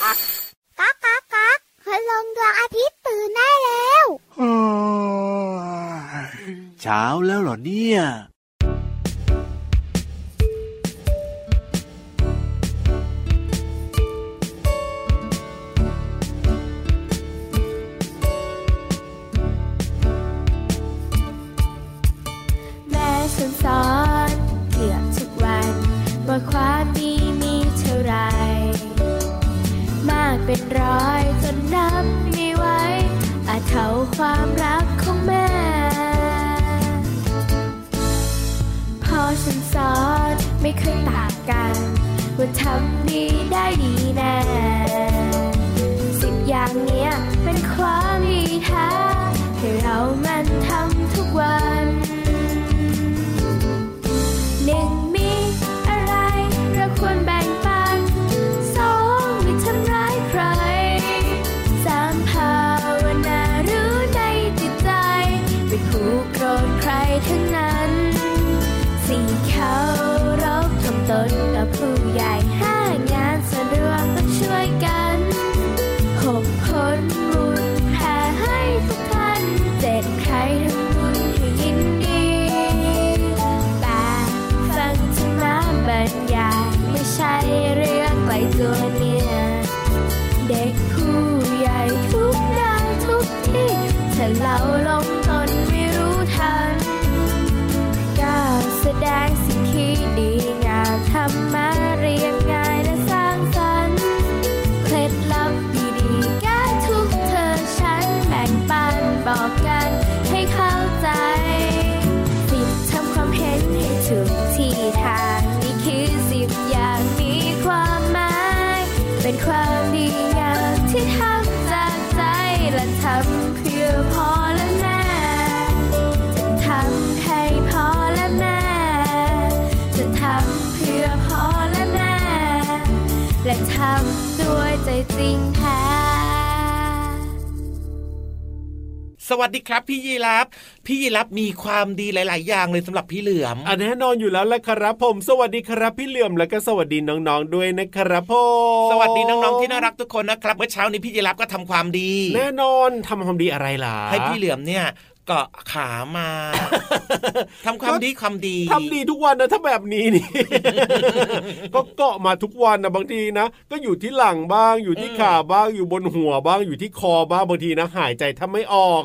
ก๊ากก๊ากก๊ากคืลงดวงอาทิตย์ตื่นได้แล้วเช้าแล้วเหรอเนี่ย ความรักของแม่ พอฉันสอนไม่เคยต่างกัน ว่าทำดีได้ดีแน่ สิบอย่างเนี้ยเป็นความ มาเรียบง่าย ด้วยใจจริงแท้สวัสดีครับพี่ยีรับ พี่ยีรับมีความดีหลาย ๆ อย่างเลยสำหรับพี่เหลือมอันแน่นอนอยู่แล้วแหละครับผม สวัสดีครับพี่เหลื่อมแล้วก็สวัสดีน้อง ๆ ด้วยนะครับผมสวัสดีน้อง ๆ ที่น่ารักทุกคนนะครับ เมื่อเช้านี้พี่ยีรับก็ทำความดี แน่นอนทำความดีอะไรล่ะ ให้พี่เหลือมเนี่ย เกาะขามาทำความดีความดีทำดีทุกวันนะถ้าแบบนี้นี่ ก็เกาะมาทุกวันนะบางทีนะก็อยู่ที่หลังบ้างอยู่ที่ขาบ้างอยู่บนหัวบ้างอยู่ที่คอบ้างบางทีนะ หายใจถ้าไม่ออก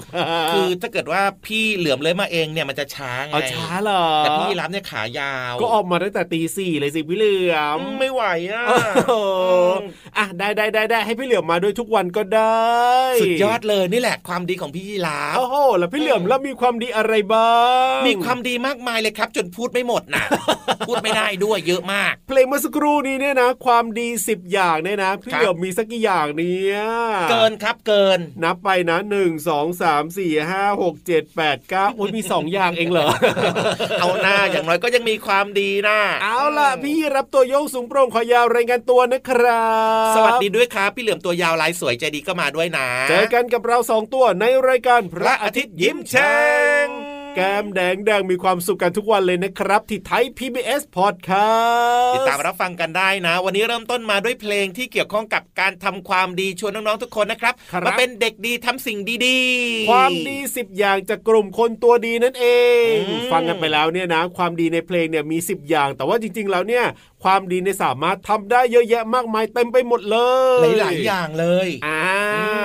คือถ้าเกิดว่าพี่เหลือมเลยมาเองเนี่ยมันจะช้าไงเอาช้าเหรอแต่พี่ยีรับเนี่ยขายาว ก็ออกมาตั้งแต่ตีสี่เลยสิพี่เหลื่อมอืมไม่ไหวอะเอออะได้ได้ได้ได้ให้พี่เหลือมมาด้วยทุกวันก็ได้ สุดยอดเลยนี่แหละความดีของพี่ยีราฟโอ้โหแล้วพี่เหลือมแล้วมีความดีอะไรบ้าง มีความดีมากมายเลยครับ จนพูดไม่หมดนะพูดไม่ได้ด้วยเยอะมาก เพลงเมื่อสักครู่นี้เนี่ยนะ ความดีสิบอย่างเนี่ยนะพี่ครับเหลือมมีสักกี่อย่างเนี่ยเกินครับเกิน นับไปนะหนึ่งสองสามสี่ห้าหกเจ็ดแปดเก้าโอ้ยมีสองอย่างเองเหรอเอาหน้าอย่างน้อยก็ยังมีความดีนะเอาล่ะพี่รับตัวโยงสูงโปร่งขอยาวรายงานตัวนะครับ สวัสดีด้วยครับ พี่เหลือมตัวยาวลายสวยใจดีก็มาด้วยนะ เจอกันกับเราสองตัวในรายการพพระระอาอาทิทิตตย์ย์ยิ้ยิ้มมแฉ่แฉ่งงแก้มแดงแดงมีความสุขกันทุกวันเลยนะครับ ที่ไทย PBS Podcast ติดตามรับฟังกันได้นะ วันนี้เริ่มต้นมาด้วยเพลงที่เกี่ยวข้องกับการทำความดีชวนน้องๆทุกคนนะครับครับมาเป็นเด็กดีทำสิ่งดีๆ ความดีสิบอย่างจากกลุ่มคนตัวดีนั่นเองอืมฟังกันไปแล้วเนี่ยนะ ความดีในเพลงเนี่ยมี10อย่าง แต่ว่าจริง ๆ แล้วเนี่ยความดีในยสามารถทำได้เยอะแยะมากมายเต็มไปหมดเลย หลาย ๆ อย่างเลยอ่า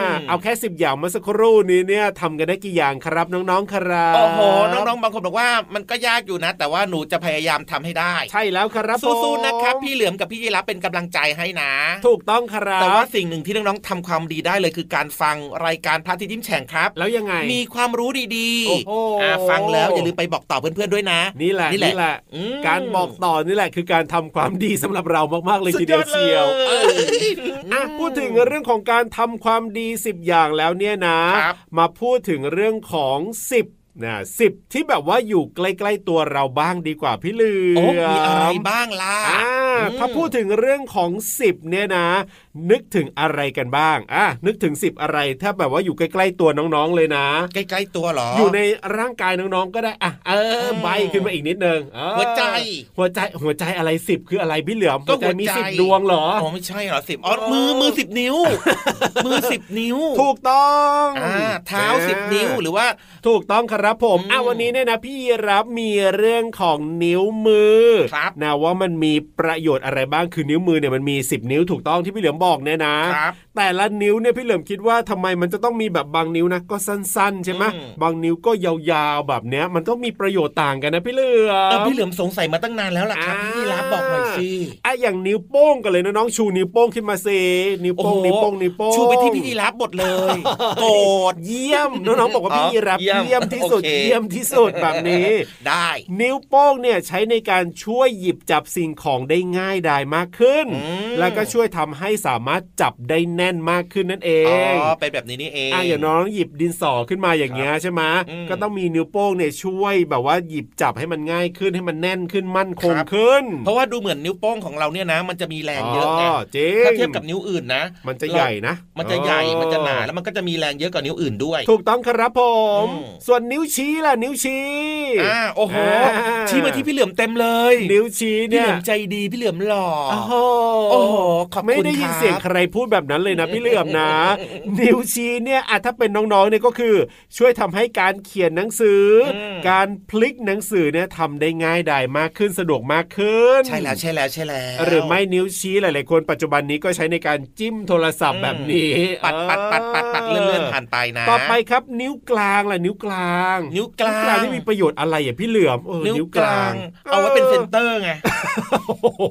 มเอาแค่10อย่างเมื่อสักครู่นี้เนี่ยทำกันได้กี่อย่างครับน้องๆครับโอ้โหน้องๆบางคนบอกว่ามันก็ยากอยู่นะ แต่ว่าหนูจะพยายามทำให้ได้ ใช่แล้วครับสู้ๆนะครับผมพี่เหลือมกับพี่ยีรับเป็นกำลังใจให้นะ ถูกต้องครับแต่ว่าสิ่งหนึ่งที่น้องๆทำความดีได้เลยคือการฟังรายการพระอาทิตย์ยิ้มแฉ่งครับ แล้วยังไงมีความรู้ดีโอ้โหอ่าฟังแล้วอย่าลืมไปบอกต่อเพื่อนๆด้วยนะ นี่แหละนี่แหละนี่แหละอืมการบอกต่อนี่แหละคือการทำความดีสำหรับเรามากๆเลยทีเดียวเชียวสุดยอดเลยเอออะพูดถึงเรื่องของการทำความดี 10 อย่างแล้วเนี่ยนะครับมาพูดถึงเรื่องของ 10 นะสิบที่แบบว่าอยู่ใกล้ๆตัวเราบ้างดีกว่าพี่เหลือโอ้มมีอะไรบ้างล่ะอ่าอืมถ้าพูดถึงเรื่องของสิบเนี่ยนะ นึกถึงอะไรกันบ้างอะนึกถึงสิบอะไร ถ้าแบบว่าอยู่ใกล้ๆตัวน้องๆเลยนะ ใกล้ๆตัวเหรอออยู่ในร่างกายน้องๆก็ได้อะเออมใบขึ้นมาอีกนิดนึงเออหัวใจ หัวใจหัวใจอะไรสิบคืออะไรพี่เหลือมก็หัวใจมีหัวใจสิบดวงเหรออ๋อไม่ใช่เหรอสิบอ๋อเออมือมือสิบนิ้ว มือสิบนิ้ว ถูกต้องอ่าเท้าสิบนิ้วหรือว่าถูกต้องครับผมอืมอะวันนี้เนี่ยนะพี่รับมีเรื่องของนิ้วมือครับนะว่ามันมีประโยชน์อะไรบ้างคือนิ้วมือเนี่ยมันมี 10 นิ้วถูกต้องที่พี่เหลือมบอกเนี่ยนะครับแต่ละนิ้วเนี่ยพี่เหลือมคิดว่าทำไมมันจะต้องมีแบบบางนิ้วนะก็สั้นๆใช่ไหมอืมบางนิ้วก็ยาวๆแบบเนี้ยมันต้องมีประโยชน์ต่างกันนะพี่เหลือเออมพี่เหลือมสงสัยมาตั้งนานแล้วล่ะครับพี่รับบอกหน่อยสิอะอย่างนิ้วโป้งกันเลยนะน้องชูนิ้วโป้งขึ้นมาสินิ้วโป้งโอ้โหนิ้วโป้งนิ้วโป้งชูไปที่พี่ยีรับหมดเลยโกรธเยี่ยมน้องๆบอกว่าพี่อ๋อรับเยี่ยมเยี่ยมที่สุดโอเคเยี่ยมที่สุดแบบนี้ ได้ นิ้วโป้งเนี่ยใช้ในการช่วยหยิบจับสิ่งของได้ง่ายดายมากขึ้นอืมแล้วก็ช่วยทำให้สามารถจับได้แน่นมากขึ้นนั่นเออ๋งอเป็นแบบนี้นี่เองอะอย่างน้องหยิบดินสอขึ้นมาอย่างเงี้ยใช่ไหมอืมก็ต้องมีนิ้วโป้งเนี่ยช่วยแบบว่าหยิบจับให้มันง่ายขึ้นให้มันแน่นขึ้นมั่นคงครับขึ้น เพราะว่าดูเหมือนนิ้วโป้งของเราเนี่ยนะ มันจะมีแรงเยอะไงจริงถ้าเทียบกับนิ้วอื่นนะ มันจะใหญ่นะ มันจะใหญ่อ๋อมันจะหนาแล้วมันก็จะมีแรงเยอะกว่านิ้วอื่นด้วย ถูกต้องครับผมอืมส่วนนิ้วชี้ล่ะนิ้วชี้อ่าโอ้โหอ่าชี้มาที่พี่เหลือมเต็มเลย นิ้วชี้พี่เนี่เหยลือมใจดีพี่เหลือมหล่อโอ้โหโอ้โหขอบคุณไม่ได้ยินครับเสียงใครพูดแบบนั้นเลยนะพี่เหลือมนะ นิ้วชี้เนี่ยอะถ้าเป็นน้องๆเนี่ยก็คือ ช่วยทำให้การเขียนหนังสืออมการพลิกหนังสือเนี่ยทำได้ง่ายดายมากขึ้นสะดวกมากขึ้น ใช่แล้วใช่แล้วใช่แล้วหรือไม่นิ้วชี้หลายๆคนปัจจุบันนี้ก็ใช้ในการจิ้มโทรศัพท์แบบนี้ปัดปัดปัดปัดปัดเลื่อนเลื่อนผ่านไปนะ ต่อไปครับนิ้วกลางล่ะนิ้วกลางนิ้วกลางที่มีประโยชน์อะไรอะพี่เหลือมเออนิ้วกลาง เอาไว้เป็นเซนเตอร์ไง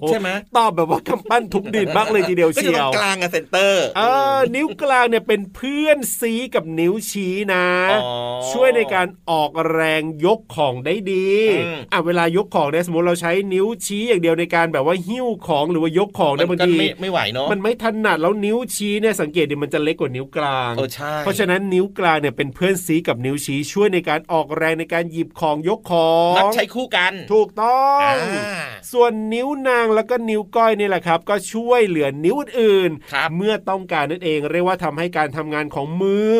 ใช่ไหมตอบแบบว่ากำปั้นทุบดินมากเลยทีเดียวก็เชีอยู่ตรงกลางอะ center เออนิ้วกลางเนี่ยเป็นเพื่อนซี้กับนิ้วชี้นะอ๋อช่วยในการออกแรงยกของได้ดีอืมอะเวลายกของเนี่ยสมมติเราใช้นิ้วชี้อย่างเดียวในการแบบว่าหิ้วของหรือว่ายกของเนี่ยมันบางทีก็ไม่ไม่ไหวเนาะมันไม่ถนัดแล้วนิ้วชี้เนี่ยสังเกตดิมันจะเล็กกว่านิ้วกลางเออใช่เพราะฉะนั้นนิ้วกลางเนี่ยเป็นเพื่อนซี้กับนิ้วชี้ช่วยในการออกแรงในการหยิบของยกของหนักใช้คู่กัน ถูกต้องอ่าส่วนนิ้วนางแล้วก็นิ้วก้อยนี่แหละครับ ก็ช่วยเหลือนิ้วอื่นๆครับเมื่อต้องการนั่นเองเรียกว่าทำให้การทำงานของมือ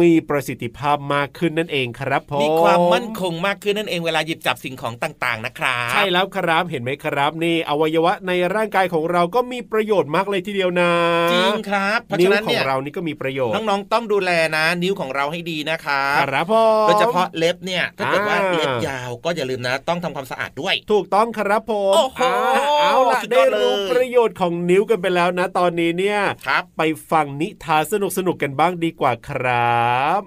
มีประสิทธิภาพมากขึ้นนั่นเองครับผมมีความมั่นคงมากขึ้นนั่นเองเวลาหยิบจับสิ่งของต่างๆนะครับใช่แล้วครับเห็นไหมครับนี่อวัยวะในร่างกายของเราก็มีประโยชน์มากเลยทีเดียวนะจริงครับเพราะนิ้ฉะวนั้นขอเนี่งยเรานี่ก็มีประโยชน์น้องๆต้องดูแลนะ นิ้วของเราให้ดีนะครับครับผมโดยเฉพาะเล็บเนี่ยถ้าเกิดว่าอ่าเล็บยาวก็อย่าลืมนะ ต้องทำความสะอาดด้วย ถูกต้องครับผมโอ้โหาเอาล่ะสุดยได้อดเลยรู้ประโยชน์ของนิ้วกันไปแล้วนะ ตอนนี้เนี่ยครับไปฟังนิทานสนุกๆกันบ้างดีกว่าครับ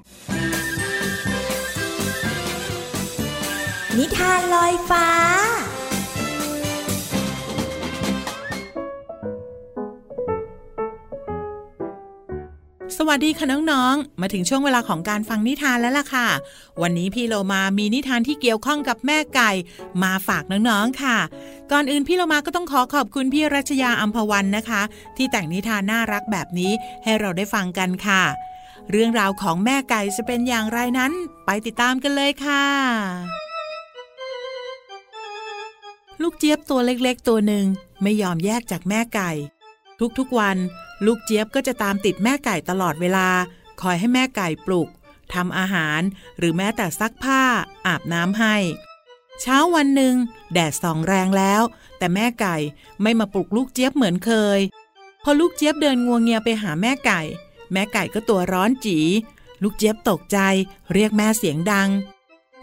นิทานลอยฟ้า วัสดีค่ะน้องๆ มาถึงช่วงเวลาของการฟังนิทานแล้วล่ะค่ะ วันนี้พี่เรามามีนิทานที่เกี่ยวข้องกับแม่ไก่ มาฝากน้องๆค่ะ ก่อนอื่นพี่เรามาก็ต้องขอขอบคุณพี่รัชยาอัมพวันนะคะ ที่แต่งนิทานน่ารักแบบนี้ให้เราได้ฟังกันค่ะ เรื่องราวของแม่ไก่จะเป็นอย่างไรนั้น ไปติดตามกันเลยค่ะ ลูกเจี๊ยบตัวเล็กๆ ตัวหนึ่งไม่ยอมแยกจากแม่ไก่ ทุกๆวัน ลูกเจี๊ยบก็จะตามติดแม่ไก่ตลอดเวลา คอยให้แม่ไก่ปลุกทำอาหาร หรือแม้แต่ซักผ้า อาบน้ำให้ เช้าวันหนึ่งแดดส่องแรงแล้ว แต่แม่ไก่ไม่มาปลุกลูกเจี๊ยบเหมือนเคย พอลูกเจี๊ยบเดินงัวงเงียไปหาแม่ไก่ แม่ไก่ก็ตัวร้อนจี ลูกเจี๊ยบตกใจ เรียกแม่เสียงดัง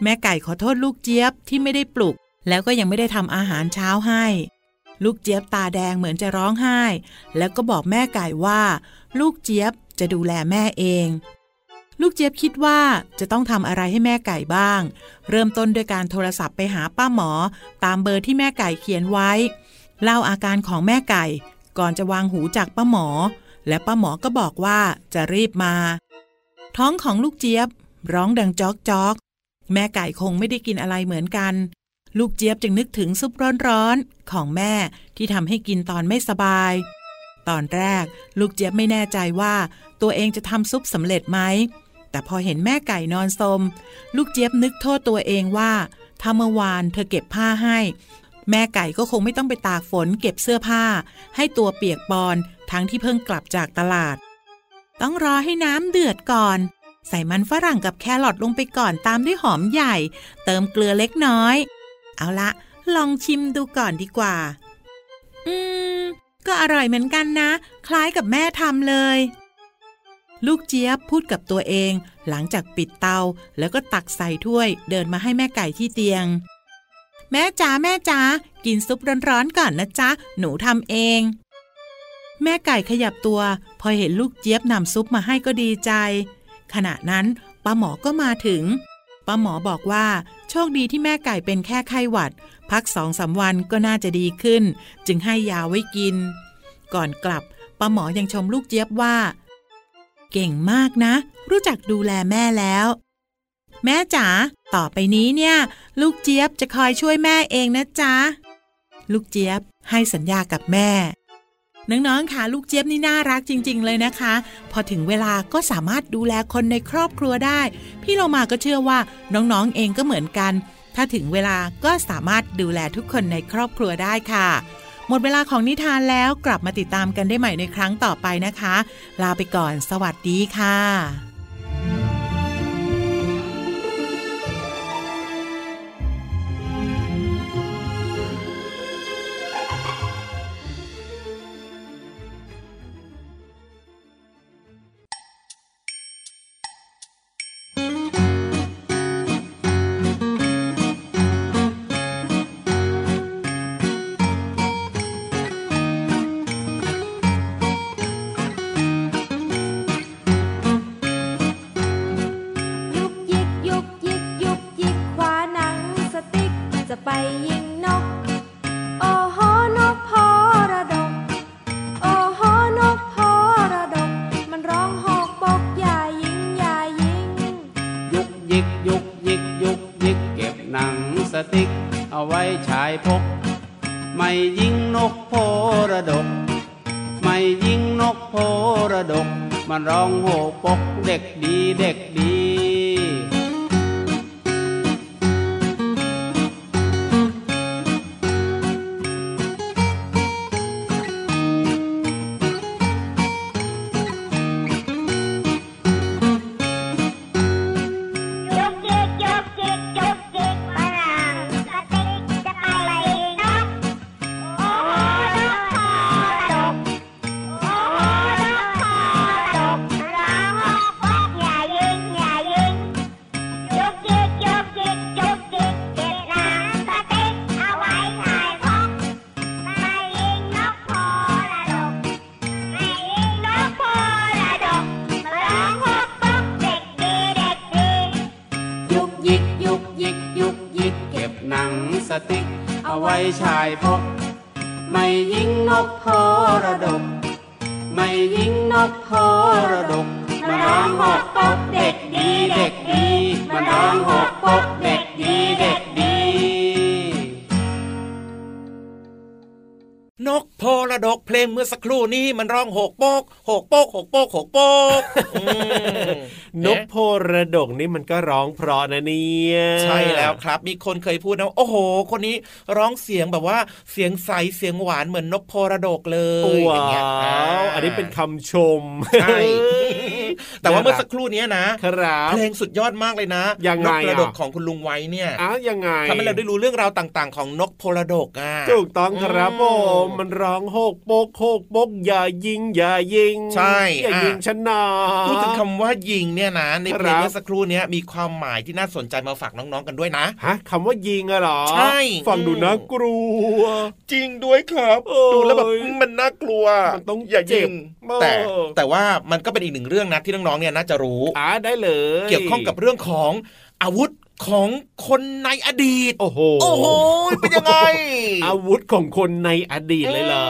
แม่ไก่ขอโทษลูกเจี๊ยบที่ไม่ได้ปลุก แล้วก็ยังไม่ได้ทำอาหารเช้าให้ ลูกเจี๊ยบตาแดงเหมือนจะร้องไห้ แล้วก็บอกแม่ไก่ว่า ลูกเจี๊ยบจะดูแลแม่เอง ลูกเจี๊ยบคิดว่าจะต้องทำอะไรให้แม่ไก่บ้าง เริ่มต้นด้วยการโทรศัพท์ไปหาป้าหมอ ตามเบอร์ที่แม่ไก่เขียนไว้ เล่าอาการของแม่ไก่ ก่อนจะวางหูจากป้าหมอ และป้าหมอก็บอกว่าจะรีบมา ท้องของลูกเจี๊ยบ ร้องดังจอกจอกแม่ไก่คงไม่ได้กินอะไรเหมือนกัน ลูกเจี๊ยบจึงนึกถึงซุปร้อนๆของแม่ที่ทำให้กินตอนไม่สบาย ตอนแรกลูกเจี๊ยบไม่แน่ใจว่า ตัวเองจะทำซุปสำเร็จไหม แต่พอเห็นแม่ไก่นอนสม ลูกเจี๊ยบนึกโทษตัวเองว่าถ้าเมื่อวานเธอเก็บผ้าให้ แม่ไก่ก็คงไม่ต้องไปตากฝนเก็บเสื้อผ้า ให้ตัวเปียกปอนทั้งที่เพิ่งกลับจากตลาด ต้องรอให้น้ำเดือดก่อนใส่มันฝรั่งกับแครอทลงไปก่อนตามด้วยหอมใหญ่ เติมเกลือเล็กน้อย เอาละลองชิมดูก่อนดีกว่า อืม ก็อร่อยเหมือนกันนะ คล้ายกับแม่ทำเลย ลูกเจี๊ยบพูดกับตัวเอง หลังจากปิดเตา แล้วก็ตักใส่ถ้วย เดินมาให้แม่ไก่ที่เตียง แม่จ๋าแม่จ๋ากินซุปร้อนๆก่อนนะจ๊ะ หนูทำเอง แม่ไก่ขยับตัว พอเห็นลูกเจี๊ยบนำซุปมาให้ก็ดีใจ ขณะนั้นป้าหมอก็มาถึงป้าหมอบอกว่า โชคดีที่แม่ไก่เป็นแค่ไข้หวัด พักสองสาวันก็น่าจะดีขึ้น จึงให้ยาไว้กิน ก่อนกลับป้าหมอยังชมลูกเจี๊ยบว่า เก่งมากนะ รู้จักดูแลแม่แล้ว แม่จ๋าต่อไปนี้เนี่ย ลูกเจี๊ยบจะคอยช่วยแม่เองนะจ๊ะลูกเจี๊ยบให้สัญญากับแม่ น้องๆ ค่ะลูกเจี๊ยบนี่น่ารักจริง ๆ เลยนะคะ พอถึงเวลาก็สามารถดูแลคนในครอบครัวได้ พี่เรามาก็เชื่อว่าน้องๆ เองก็เหมือนกัน ถ้าถึงเวลาก็สามารถดูแลทุกคนในครอบครัวได้ค่ะ หมดเวลาของนิทานแล้วกลับมาติดตามกันได้ใหม่ในครั้งต่อไปนะคะ ลาไปก่อน สวัสดีค่ะ นกโพระดก ไม่ยิงนกโพระดกมันร้องหกปกเด็ ระดกเพลงเมื่อสักครู่นี้มันร้องหกโปกหกโปกหกโปกหกโปกอืมนกโพระดกนี่มันก็ร้องเพราะนะเนี่ยใช่แล้วครับ มีคนเคยพูดนะว่าโอ้โห คนนี้ร้องเสียงแบบว่าเสียงใสเสียงหวานเหมือนนกโพระดกเลยอว้ย่างเงี้ยาวอันนี้เป็นคำชมใช่ แต่ว่าเมื่อสักครู่เนี้ยนะครับเพลงสุดยอดมากเลยนะยังไงนกกระดกอะของคุณลุงไว้เนี่ยอ้าวยังไงทำให้เราได้รู้เรื่องราวต่าง ๆ ของนกโพระดกอะถูกต้องครับอืผมมมันร้องโฮกโปกโฮกโปกอย่ายิงอย่ายิง ใช่อย่ายิงอะชนะพูดถึงคำว่ายิงเนี่ยนะในเพลงครับเมื่อสักครู่เนี้ยมีความหมายที่น่าสนใจมาฝากน้องๆกันด้วยนะฮะคำว่ายิงอะเหรอใช่ฟังดูน่ากลัว จริงด้วยครับเอ้ยดูแล้วแบบมันน่ากลัวมันต้องอย่าเจ็ยิบงเออแต่แต่ว่ามันก็เป็นอีกหนึ่งเรื่องนะที่น้องๆเนี่ยน่าจะรู้อ่าได้เลย เกี่ยวข้องกับเรื่องของอาวุธ ของคนในอดีต โอ้โหโอ้โหเป็นยังไง อาวุธของคนในอดีตเลยเหรอ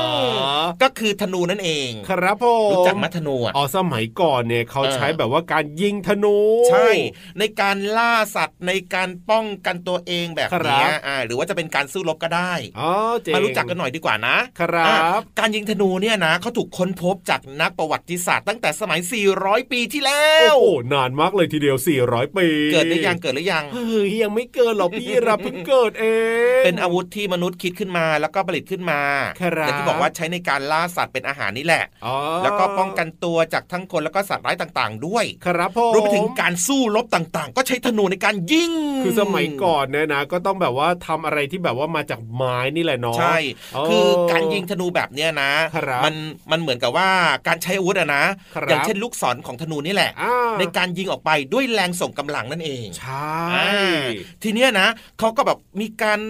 มก็คือธนูนั่นเอง ครับผมรู้จักมัธนูอะอ๋อสมัยก่อนเนี่ยเขาเออใช้แบบว่าการยิงธนู ใช่ ในการล่าสัตว์ในการป้องกันตัวเองแบบครัเนี้บยอ่าหรือว่าจะเป็นการสู้รบก็ได้อ๋อเจ๋งมารู้จักกันหน่อยดีกว่านะ ครับอะการยิงธนูเนี่ยนะเขาถูกค้นพบจากนักประวัติศาสตร์ตั้งแต่สมัย 400 ปีที่แล้โอ้วโหนานมากเลยทีเดียว 400 ปี เกิดหรือยังเกิดหรือยังเฮ้ยยังไม่เกินหรอกพี่รับเพิ่งเกิดเองเป็นอาวุธที่มนุษย์คิดขึ้นมา แล้วก็ผลิตขึ้นมาครับอย่างที่บอกว่าใช้ในการล่าสัตว์เป็นอาหารนี่แหละอ๋อแล้วก็ป้องกันตัวจากทั้งคนแล้วก็สัตว์ร้ายต่างๆ ด้วย ครับผมรวมไปถึงการสู้รบต่างๆ ก็ใช้ธนูในการยิงคือสมัยก่อนเนี่ยนะ ก็ต้องแบบว่าทำอะไรที่แบบว่ามาจากไม้นี่แหละเนาะใช่อ๋อคือการยิงธนูแบบเนี้ยนะครับมันมันเหมือนกับว่าการใช้อาวุธอะนะครับอย่างเช่นลูกศรของธนูนี่แหละอ่าในการยิงออกไปด้วยแรงส่งกำลังนั่นเองใช่อ่าทีเนี้ยนะเขาก็แบบมีการ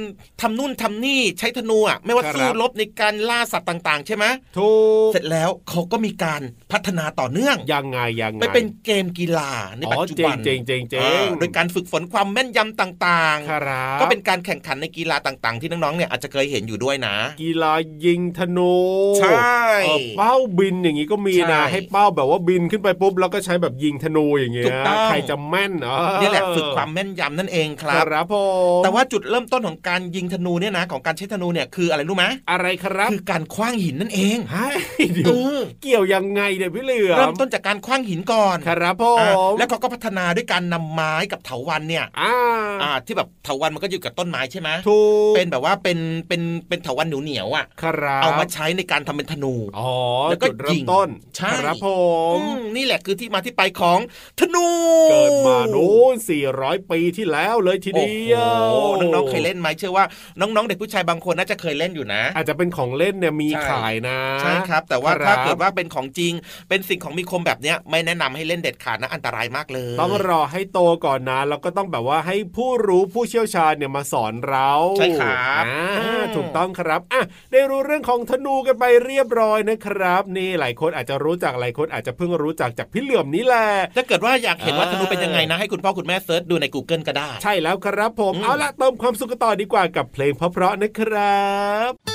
ทำนู่นทำนี่ใช้ธนูอะไม่ว่าสู้รบในการล่าสัตว์ต่าง ๆ ใช่ไหมถูกเสร็จแล้วเขาก็มีการพัฒนาต่อเนื่องยังไงยังไงไปเป็นเกมกีฬาในปัจจุบันอ๋อเจ๋งเจ๋งเจ๋งอ่าโดยการฝึกฝนความแม่นยำต่างครับๆก็เป็นการแข่งขันในกีฬาต่าง ๆ ที่น้องๆเนี่ยอาจจะเคยเห็นอยู่ด้วยนะ กีฬายิงธนูใช่เออเป้าบินอย่างนี้ก็มีนะใช่ให้เป้าแบบว่าบินขึ้นไปปุ๊บแล้วก็ใช้แบบยิงธนูอย่างเงี้ยถูกต้องใครจะแม่นอ๋อนี่แหละฝึกความแม่นยำนั่นเองคครับรับผมแต่ว่าจุดเริ่มต้นของการยิงธนูเนี่ยนะของการใช้ธนูเนี่ยคืออะไรรู้ไหมอะไรครับคือการคว้างหินนั่นเองให้เดี๋ยเอวอเกี่ยวยังไงเนี่ยพี่เหลือมเริ่มต้นจากการคว้างหินก่อนครับผอะมแล้วเขาก็พัฒนาด้วยการนำไม้กับเถาวันเนี่ยอ่าอ่าที่แบบเถาวันมันก็อยู่กับต้นไม้ใช่ไหมถูกเป็นแบบว่าเป็นเป็นเป็นเถาวันเหนียวเหนียวๆอะครับเอามาใช้ในการทำเป็นธนูอ๋อแล้วก็จุดเริ่ยิมงต้นใช่ครับผมอืมนี่แหละคือที่มาที่ไปของธนู เกิดมาโน้น400ปีที่แล้วเลยทีโอ้เดีโหยวน้องๆเคยเล่นไหมเชื่อว่าน้องๆเด็กผู้ชายบางคนน่าจะเคยเล่นอยู่นะ อาจจะเป็นของเล่นเนี่ยมีใช่ขายนะใช่ครับ แต่ว่าครับถ้าเกิดว่าเป็นของจริง เป็นสิ่งของมีคมแบบเนี้ยไม่แนะนำให้เล่นเด็ดขาดนะอันตรายมากเลย ต้องรอให้โตก่อนนะแล้วก็ต้องแบบว่าให้ผู้รู้ผู้เชี่ยวชาญเนี่ยมาสอนเราใช่ครับอ่าอืม ถูกต้องครับอะได้รู้เรื่องของธนูกันไปเรียบร้อยนะครับ นี่หลายคนอาจจะรู้จักหลายคนอาจจะเพิ่งรู้จักจากพี่เหลื่อมนี่แหละถ้าเกิดว่าอยากเห็นว่าอ่าธนูเป็นยังไงนะให้คุณพ่อคุณแม่เซิร์ชดูใน Google ก็ได้ ใช่แล้วครับผมอืมเอาละเติมความสุขกันต่อดีกว่ากับเพลงเพราะๆนะครับ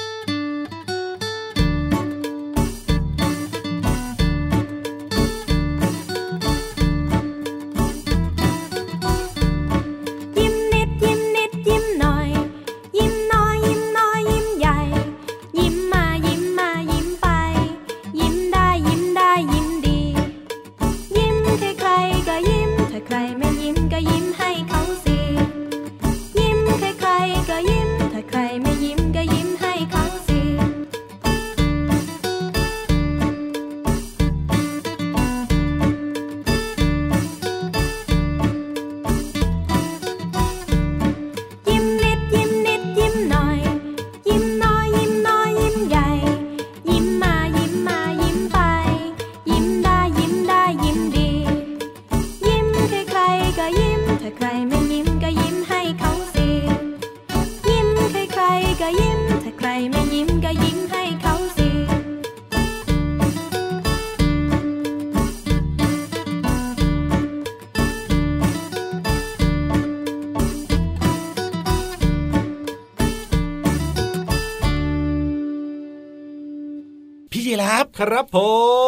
ครับผ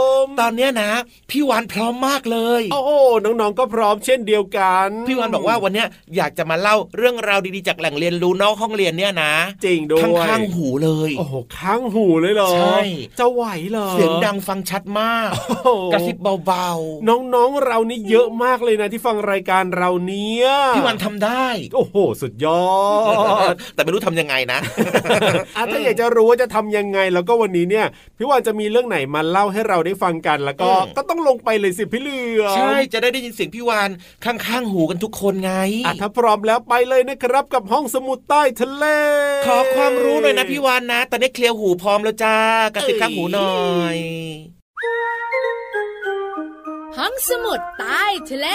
ม ตอนเนี้ยนะพี่วานพร้อมมากเลย โอ้โหน้องๆก็พร้อมเช่นเดียวกัน พี่วานบอกว่าวันเนี้ยอยากจะมาเล่าเรื่องราวดีๆจากแหล่งเรียนรู้นอกห้องเรียนเนี่ยนะจริงด้วยข้างๆหูเลยโอ้โหข้างหูเลยเหรอใช่จะไหวเหรอเสียงดังฟังชัดมากโอ้โหกระซิบเบาน้องๆเรานี่เยอะมากเลยนะที่ฟังรายการเราเนี้ยๆพี่วานทำได้ โอ้โห สุดยอด แต่ไม่รู้ทำยังไงนะอะถ้าอยากจะรู้ว่าจะทำยังไงแล้วก็วันนี้เนี่ยพี่วานจะมีเรื่องไหนมาเล่าให้เราได้ฟังกัน แล้วก็อืมก็ต้องลงไปเลยสิพี่เหลือมใช่จะได้ได้ยินเสียงพี่วานข้างๆหูกันทุกคนไงอะถ้าพร้อมแล้วไปเลยนะครับกับห้องสมุดใต้ทะเล ขอความรู้หน่อยนะพี่วานนะตอนนี้เคลียร์หูพร้อมแล้วจ้ากระซิบข้างหูหน่อยห้องสมุดใต้ทะเล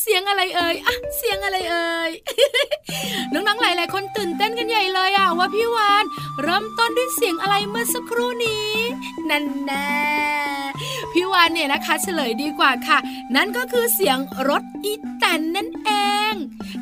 เสียงอะไรเอ่ยอะเสียงอะไรเอ่ย น้องๆ หลายๆ คนตื่นเต้นกันใหญ่เลยอะว่าพี่วานเริ่มต้นด้วยเสียงอะไรเมื่อสักครู่นี้ นั่นแน่พี่วานเนี่ยนะคะ เฉลยดีกว่าค่ะ นั่นก็คือเสียงรถอีแตนนั่นเอง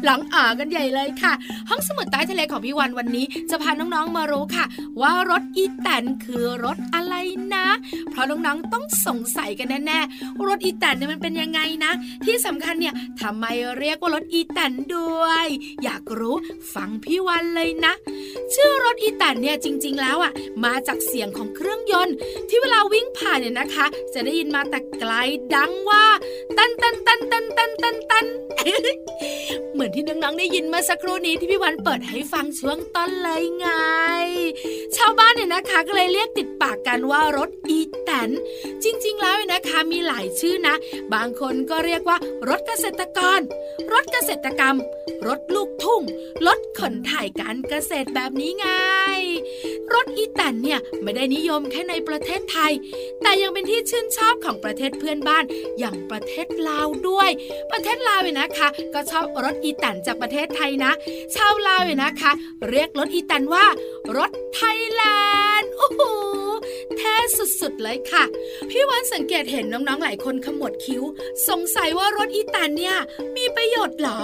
หลังอ่ากันใหญ่เลยค่ะ ห้องสมุดใต้ทะเลของพี่วันวันนี้ จะพาน้องๆมารู้ค่ะ ว่ารถอีแตนคือรถอะไรนะ เพราะน้องๆต้องสงสัยกันแน่ๆรถอีแตนเนี่ยมันเป็นยังไงนะ ที่สำคัญเนี่ยทำไมเรียกว่ารถอีแตนด้วย อยากรู้ฟังพี่วันเลยนะ ชื่อรถอีแตนเนี่ยจริง ๆ แล้วอะมาจากเสียงของเครื่องยนต์ ที่เวลาวิ่งผ่านเนี่ยนะคะ จะได้ยินมาแต่ไกลดังว่าตันตันตันตันตันตันตันเหมือนที่น้องๆได้ยินเมื่อสักครู่นี้ที่พี่วันเปิดให้ฟังช่วงต้นเลยไง ชาวบ้านเนี่ยนะคะก็เลยเรียกติดปากกันว่ารถอีแตนจริง ๆ แล้วเนี่ยนะคะมีหลายชื่อนะ บางคนก็เรียกว่ารถเกษตรกร รถเกษตรกรรม รถลูกทุ่ง รถขนถ่ายการเกษตรแบบนี้ไง รถอีแตนเนี่ยไม่ได้นิยมแค่ในประเทศไทย แต่ยังเป็นที่ชื่นชอบของประเทศเพื่อนบ้านอย่างประเทศลาวด้วย ประเทศลาวเนี่ยนะคะ ก็ชอบรถอีแตนจากประเทศไทยนะ ชาวลาวเนี่ยนะคะ เรียกรถอีแตนว่ารถไทยแลนด์โอ้โห แท้สุดๆเลยค่ะ พี่วันสังเกตเห็นน้องๆหลายคนขมวดคิ้ว สงสัยว่ารถอีแตนเนี่ยมีประโยชน์เหรอ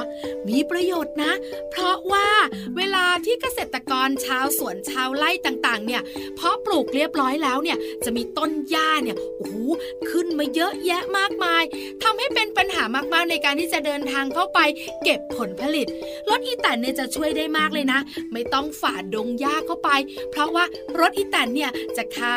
มีประโยชน์นะ เพราะว่าเวลาที่เกษตรกรชาวสวนชาวไร่ต่างๆ เนี่ยเพาะปลูกเรียบร้อยแล้วเนี่ยจะมีต้นหญ้าเนี่ยโอ้โหขึ้นมาเยอะแยะมากมายทำให้เป็นปัญหามากๆในการที่จะเดินทางเข้าไป เก็บผลผลิตรถอีแตนเนี่ยจะช่วยได้มากเลยนะ ไม่ต้องฝ่าดงหญ้าเข้าไป เพราะว่ารถอีแตนเนี่ยจะข้า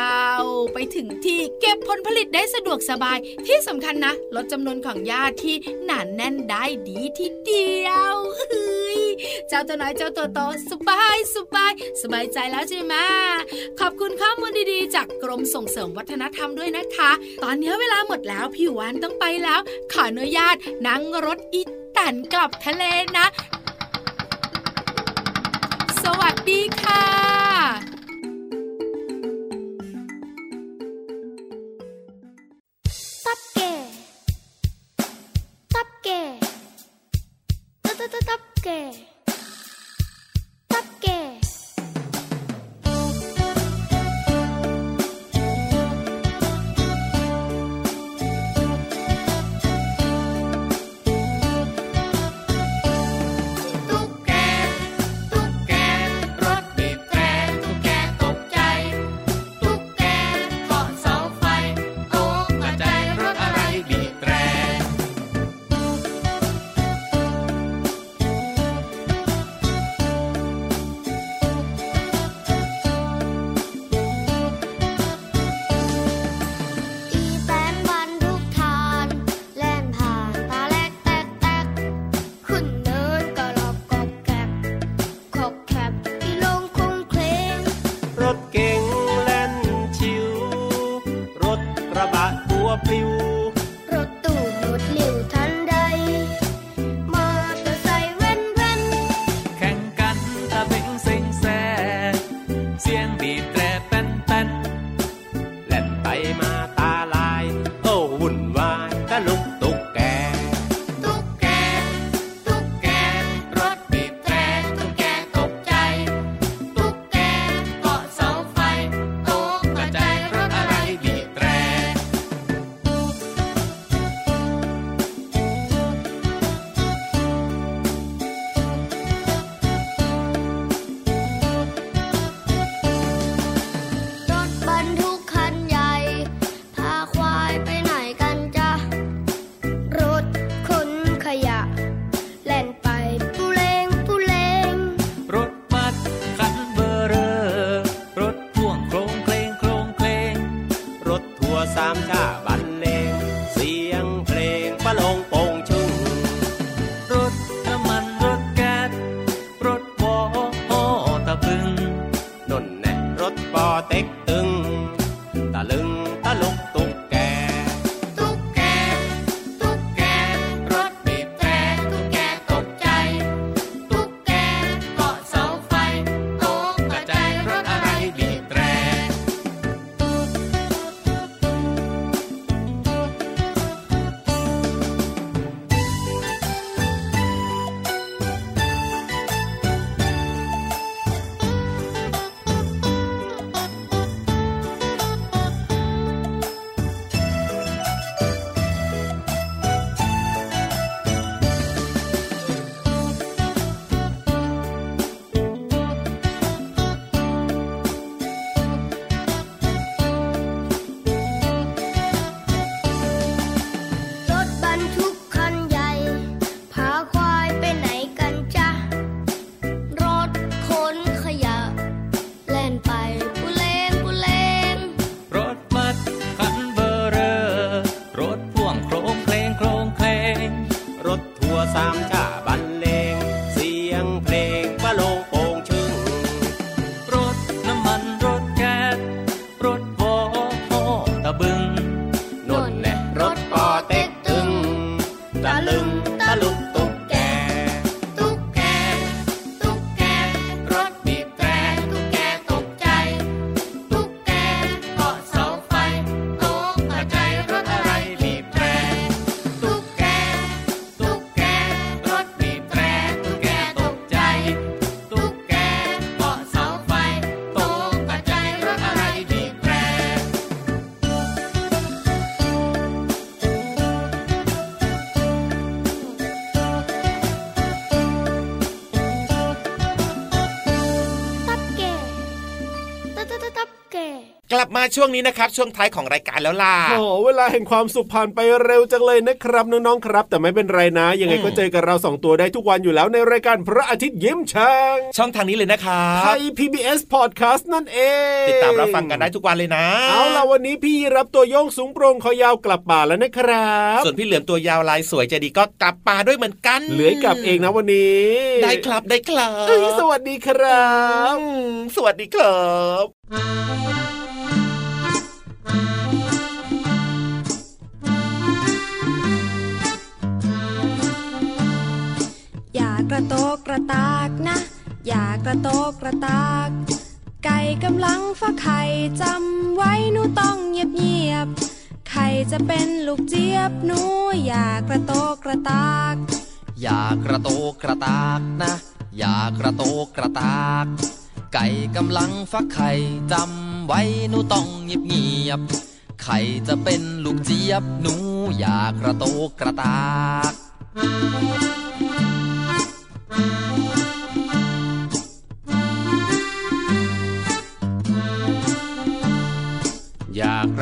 ไปถึงที่เก็บผลผลิตได้สะดวกสบายที่สำคัญนะ ลดจำนวนของหญ้าที่หนาแน่นได้ดีทีเดียวเฮ้ยเจ้าตัวน้อยเจ้าตัวโตสบายสบายสบายใจแล้วใช่ไหมขอบคุณข้อมูลดีๆ จากกรมส่งเสริมวัฒนธรรมด้วยนะคะ ตอนนี้เวลาหมดแล้วพี่วานต้องไปแล้ว ขออนุญาตนั่งรถอีแตนกลับทะเลนะ สวัสดีค่ะ ตั ปลิว malo. ช่วงนี้นะครับ ช่วงท้ายของรายการแล้วล่ะโอ้เวลาแห่งความสุขผ่านไปเร็วจังเลยนะครับน้องๆครับ แต่ไม่เป็นไรนะ ยังไงก็เจอกับเราสองตัวได้ทุกวันอยู่แล้วในรายการพระอาทิตย์ยิ้มช่างช่องทางนี้เลยนะครัไทบย PBS Podcast นั่นเอง ติดตามรับฟังกันได้ทุกวันเลยนะ เอาล่ะวันนี้พี่รับตัวโยงสูงโปรงคอยาวกลับป่าแล้วนะครับ ส่วนพี่เหลือมตัวยาวลายสวยใจดีก็กลับป่าด้วยเหมือนกันเหลือยกลับเองนะวันนี้ ได้ครับได้ครับเอ้ยสวัสดีครับอืมสวัสดีครับ ระโตกกระตากนะ อย่ากระโตกกระตาก ไก่กำลังฟักไข่จำไว้หนูต้องเงียบเงียบไข่จะเป็นลูกเจี๊ยบหนูอย่ากระโตกกระตาก อย่ากระโตกกระตากนะ อย่ากระโตกกระตาก ไก่กำลังฟักไข่จำไว้หนูต้องเงียบเงียบไข่จะเป็นลูกเจี๊ยบหนูอย่ากระโตกกระตาก